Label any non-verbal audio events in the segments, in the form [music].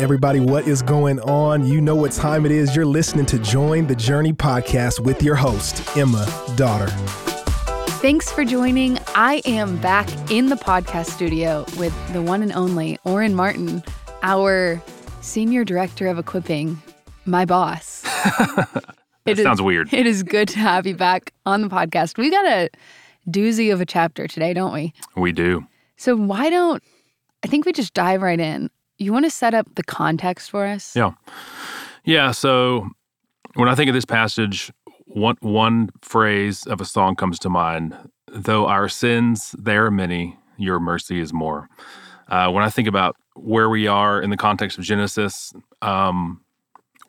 Everybody, what is going on? You know what time it is. You're listening to Join the Journey podcast with your host, Emma Dotter. Thanks for joining. I am back in the podcast studio with the one and only Oren Martin, our senior director of equipping, my boss. [laughs] that It is- sounds weird. It is good to have you back on the podcast. We got a doozy of a chapter today, don't we? We do. So why don't I think we just dive right in? You want to set up the context for us? Yeah. Yeah. So when I think of this passage, one one phrase of a song comes to mind. Though our sins they are many, your mercy is more. Uh, when I think about where we are in the context of Genesis, um,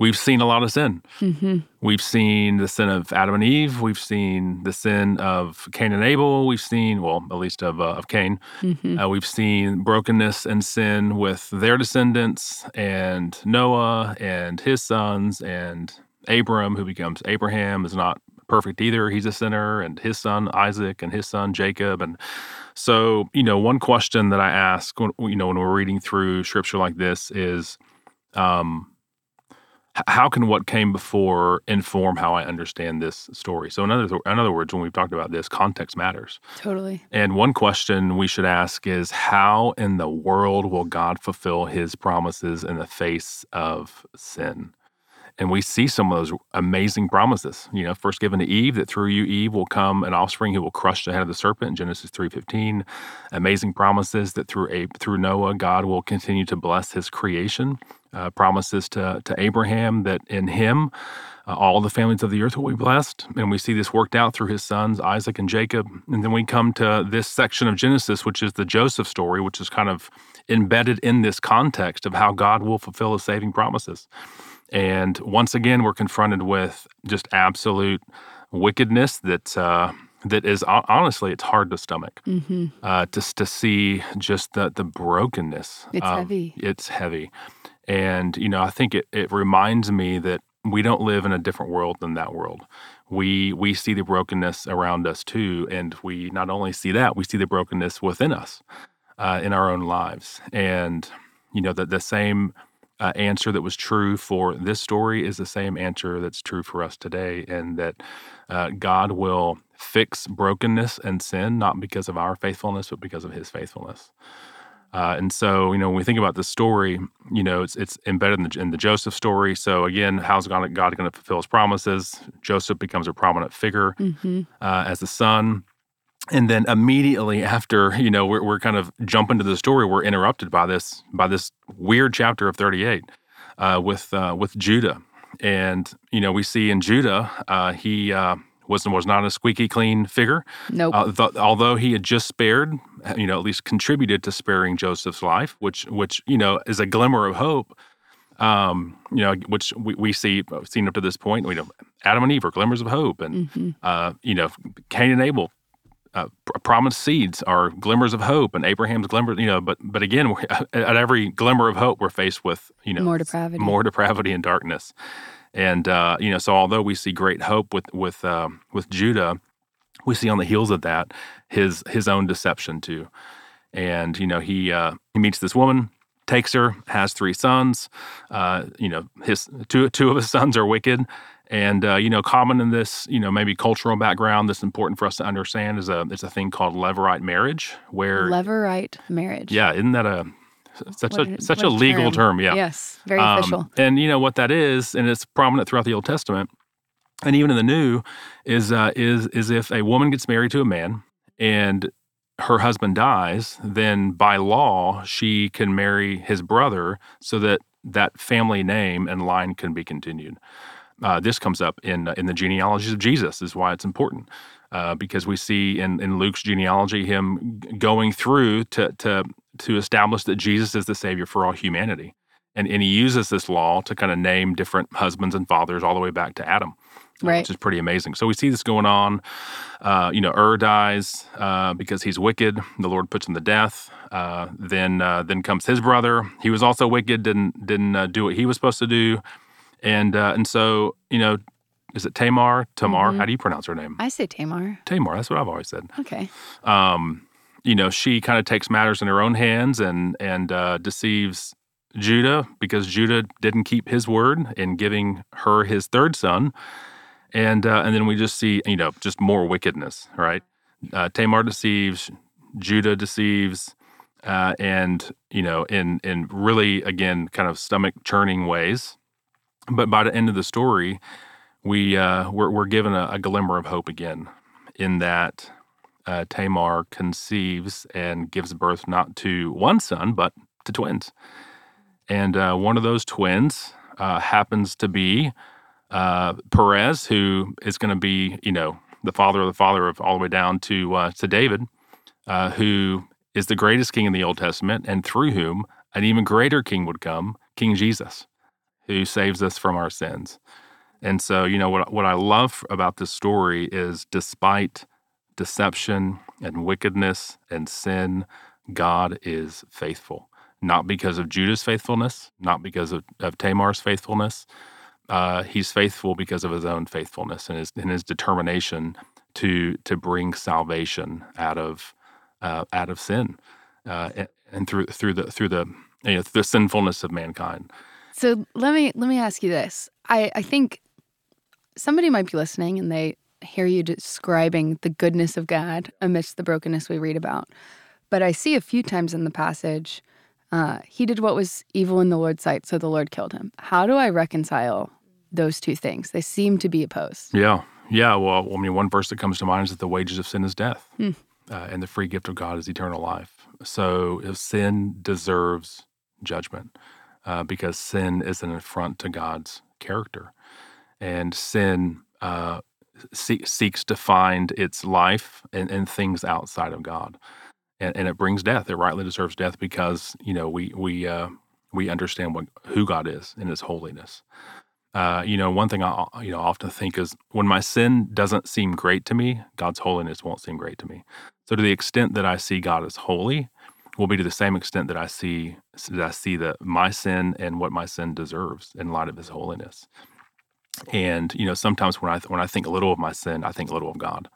we've seen a lot of sin. Mm-hmm. We've seen the sin of Adam and Eve. We've seen the sin of Cain and Abel. We've seen, well, at least of uh, of Cain. Mm-hmm. Uh, we've seen brokenness and sin with their descendants, and Noah and his sons, and Abram, who becomes Abraham, is not perfect either. He's a sinner, and his son Isaac, and his son Jacob, and so you know, one question that I ask, when, you know, when we're reading through scripture like this is, um, how can what came before inform how I understand this story? So, in other in other words, when we've talked about this, context matters. Totally. And one question we should ask is how in the world will God fulfill his promises in the face of sin? And we see some of those amazing promises. You know, first given to Eve that through you, Eve, will come an offspring who will crush the head of the serpent in Genesis 3.15. Amazing promises that through Ab- through Noah, God will continue to bless his creation. Uh, promises to, to Abraham that in him uh, all the families of the earth will be blessed. And we see this worked out through his sons, Isaac and Jacob. And then we come to this section of Genesis, which is the Joseph story, which is kind of embedded in this context of how God will fulfill his saving promises. And once again, we're confronted with just absolute wickedness that. Uh, that is honestly, it's hard to stomach. Mm-hmm. Uh, just to see just the the brokenness. It's of- heavy. It's heavy, and you know, I think it it reminds me that we don't live in a different world than that world. We we see the brokenness around us too, and we not only see that, we see the brokenness within us, uh, in our own lives. And you know, that the same uh, answer that was true for this story is the same answer that's true for us today, and that uh, God will fix brokenness and sin not because of our faithfulness, but because of His faithfulness. Uh, and so, you know, when we think about the story, you know, it's it's embedded in the, in the Joseph story. So again, how's God, God going to fulfill His promises? Joseph becomes a prominent figure Mm-hmm. uh, as the son. And then immediately after, you know, we're, we're kind of jumping to the story. We're interrupted by this by this weird chapter of 38 uh, with uh, with Judah, and you know we see in Judah uh, he uh, was not a squeaky clean figure. Nope. Uh, th- although he had just spared, you know, at least contributed to sparing Joseph's life, which which you know is a glimmer of hope. Um, you know, which we, we see seen up to this point. We know Adam and Eve are glimmers of hope, and mm-hmm. uh, you know, Cain and Abel, uh, pr- promised seeds are glimmers of hope, and Abraham's glimmer. You know, but but again, we're, [laughs] at every glimmer of hope, we're faced with you know More depravity. more depravity and darkness. And uh, you know, so although we see great hope with with uh, with Judah, we see on the heels of that his his own deception too. And you know, he uh, he meets this woman, takes her, has three sons. Uh, you know, his two two of his sons are wicked. And uh, you know, common in this, you know, maybe cultural background that's important for us to understand is a it's a thing called levirate marriage, where Levirate marriage. yeah, isn't that a such What a such a a legal term. term? Yeah, Yes. Very um, official. And you know what that is, and it's prominent throughout the Old Testament, and even in the New, is uh, is is if a woman gets married to a man and her husband dies, then by law she can marry his brother, so that that family name and line can be continued. Uh, this comes up in in the genealogies of Jesus, is why it's important. Uh, because we see in, in Luke's genealogy him going through to, to to establish that Jesus is the Savior for all humanity, and and he uses this law to kind of name different husbands and fathers all the way back to Adam, uh, Right. which is pretty amazing. So we see this going on. Uh, you know, Ur dies uh, because he's wicked. The Lord puts him to death. Uh, then uh, then comes his brother. He was also wicked. Didn't didn't uh, do what he was supposed to do, and uh, and so you know, is it Tamar? Tamar? Mhm. How do you pronounce her name? I say Tamar. Tamar. That's what I've always said. Okay. Um, you know, she kind of takes matters in her own hands and and uh, deceives Judah because Judah didn't keep his word in giving her his third son, and uh, and then we just see you know just more wickedness, right? Uh, Tamar deceives, Judah deceives, uh, and you know in in really again kind of stomach churning ways. But by the end of the story, we uh, we're, we're given a, a glimmer of hope again, in that uh, Tamar conceives and gives birth not to one son but to twins, and uh, one of those twins uh, happens to be uh, Perez, who is going to be you know the father of the father of all the way down to uh, to David, who is the greatest king in the Old Testament, and through whom an even greater king would come, King Jesus, who saves us from our sins. And so, you know, what, what I love about this story is despite deception and wickedness and sin, God is faithful. Not because of Judah's faithfulness, not because of, of Tamar's faithfulness. Uh, he's faithful because of his own faithfulness and his, and his determination to to bring salvation out of uh, out of sin uh, and, and, through through the through the you know, the sinfulness of mankind. So let me let me ask you this. I, I think somebody might be listening and they hear you describing the goodness of God amidst the brokenness we read about. But I see a few times in the passage, uh, he did what was evil in the Lord's sight, so the Lord killed him. How do I reconcile those two things? They seem to be opposed. Yeah. Yeah. Well, I mean, one verse that comes to mind is that the wages of sin is death. Hmm uh, and the free gift of God is eternal life. So if sin deserves judgment uh, because sin is an affront to God's character, and sin uh, see, seeks to find its life in, in things outside of God, and, and, it brings death. It rightly deserves death because you know we we uh, we understand what who God is in His holiness. Uh, you know, one thing I you know often think is when my sin doesn't seem great to me, God's holiness won't seem great to me. So to the extent that I see God as holy, will be to the same extent that I see that I see that my sin and what my sin deserves in light of His holiness. And you know, sometimes when I when I think a little of my sin, I think little of God,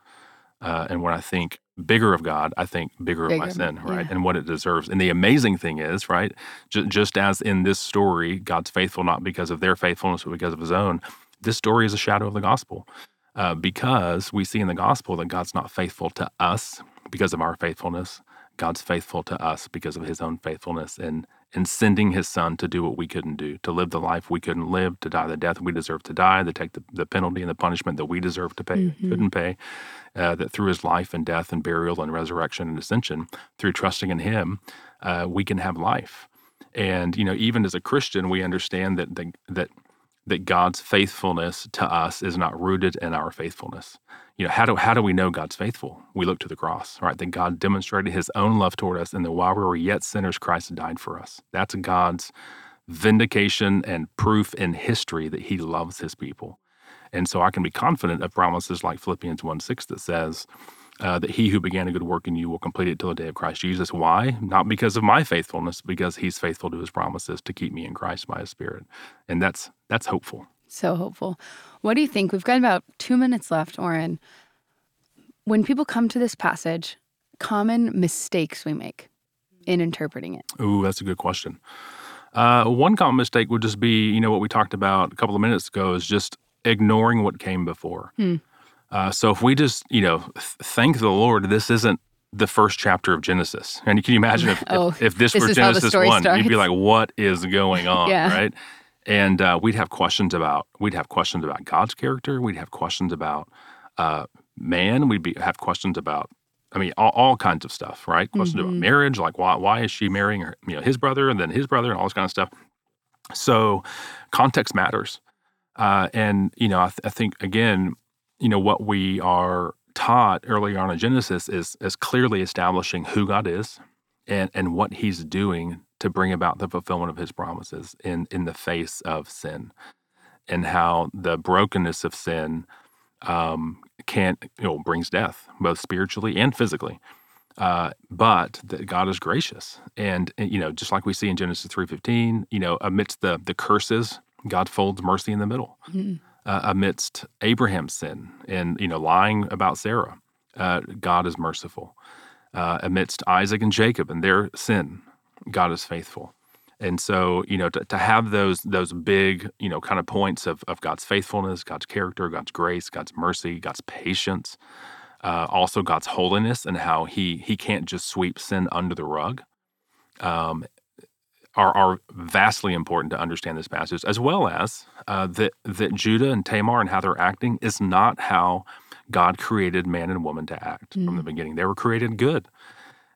uh, and when I think bigger of God, I think bigger, bigger of my sin, right, yeah. and what it deserves. And the amazing thing is, right, j- just as in this story, God's faithful not because of their faithfulness, but because of His own. This story is a shadow of the gospel. Uh, because we see in the gospel that God's not faithful to us because of our faithfulness. God's faithful to us because of his own faithfulness in, in sending his son to do what we couldn't do, to live the life we couldn't live, to die the death we deserve to die, to take the, the penalty and the punishment that we deserve to pay, mm-hmm. couldn't pay. Uh, that through his life and death and burial and resurrection and ascension, through trusting in him, uh, we can have life. And, you know, even as a Christian, we understand that, that, that that God's faithfulness to us is not rooted in our faithfulness. You know, how do how do we know God's faithful? We look to the cross, right? That God demonstrated his own love toward us, and that while we were yet sinners, Christ died for us. That's God's vindication and proof in history that he loves his people. And so I can be confident of promises like Philippians 1 6 that says, uh, that he who began a good work in you will complete it till the day of Christ Jesus. Why? Not because of my faithfulness, because he's faithful to his promises to keep me in Christ by his Spirit. And that's that's hopeful. So hopeful. What do you think? We've got about two minutes left, Oren. When people come to this passage, common mistakes we make in interpreting it. Ooh, that's a good question. Uh, one common mistake would just be, you know, what we talked about a couple of minutes ago is just ignoring what came before. Hmm. Uh, so if we just, you know, th- thank the Lord, this isn't the first chapter of Genesis. And can you imagine if, [laughs] oh, if, if, this, this were Genesis 1, starts. you'd be like, what is going [laughs] on? yeah. Right. And uh, we'd have questions about we'd have questions about God's character. We'd have questions about uh, man. We'd be have questions about I mean all, all kinds of stuff, right? Questions mm-hmm. about marriage, like why why is she marrying her, you know his brother and then his brother and all this kind of stuff. So context matters, uh, and you know I, th- I think again you know, what we are taught early on in Genesis is is clearly establishing who God is and and what He's doing to bring about the fulfillment of His promises in in the face of sin, and how the brokenness of sin um, can you know brings death both spiritually and physically. Uh, but that God is gracious, and, and you know, just like we see in Genesis three fifteen, you know, amidst the the curses, God folds mercy in the middle. Mm-hmm uh, amidst Abraham's sin and you know lying about Sarah. Uh, God is merciful. Uh, amidst Isaac and Jacob and their sin, God is faithful. And so, you know, to, to have those those big, you know, kind of points of, of God's faithfulness, God's character, God's grace, God's mercy, God's patience, uh, also God's holiness, and how he he can't just sweep sin under the rug, um, are are vastly important to understand this passage, as well as uh, that that Judah and Tamar and how they're acting is not how God created man and woman to act mm. from the mm. beginning. They were created good,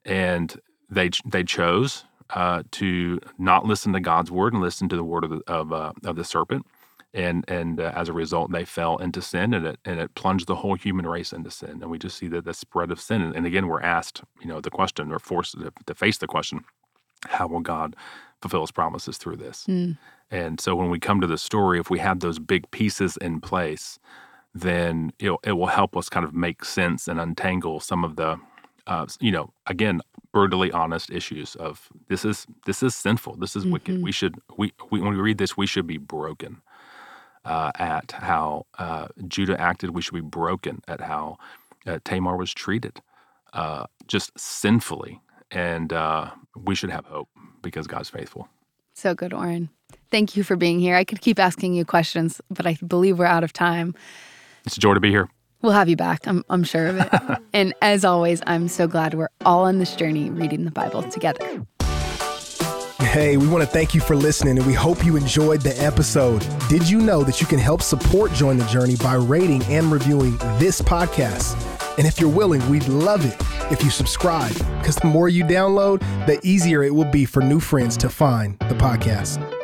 and they they chose uh, to not listen to God's word and listen to the word of the, of, uh, of the serpent. And and uh, as a result, they fell into sin, and it and it plunged the whole human race into sin. And we just see that the spread of sin. And again, we're asked, you know, the question, or forced to, to face the question: How will God fulfill His promises through this? Mm. And so, when we come to the story, if we have those big pieces in place, then it it will help us kind of make sense and untangle some of the uh, you know, again, brutally honest issues of this is this is sinful. This is mm-hmm. wicked. We should we, we, when we read this, we should be broken uh, at how uh, Judah acted. We should be broken at how uh, Tamar was treated, uh, just sinfully, and uh, we should have hope because God's faithful. So good, Oren. Thank you for being here. I could keep asking you questions, but I believe we're out of time. It's a joy to be here. We'll have you back. I'm, I'm sure of it. [laughs] and as always, I'm so glad we're all on this journey reading the Bible together. Hey, we want to thank you for listening and we hope you enjoyed the episode. Did you know that you can help support Join the Journey by rating and reviewing this podcast? And if you're willing, we'd love it if you subscribe because the more you download, the easier it will be for new friends to find the podcast.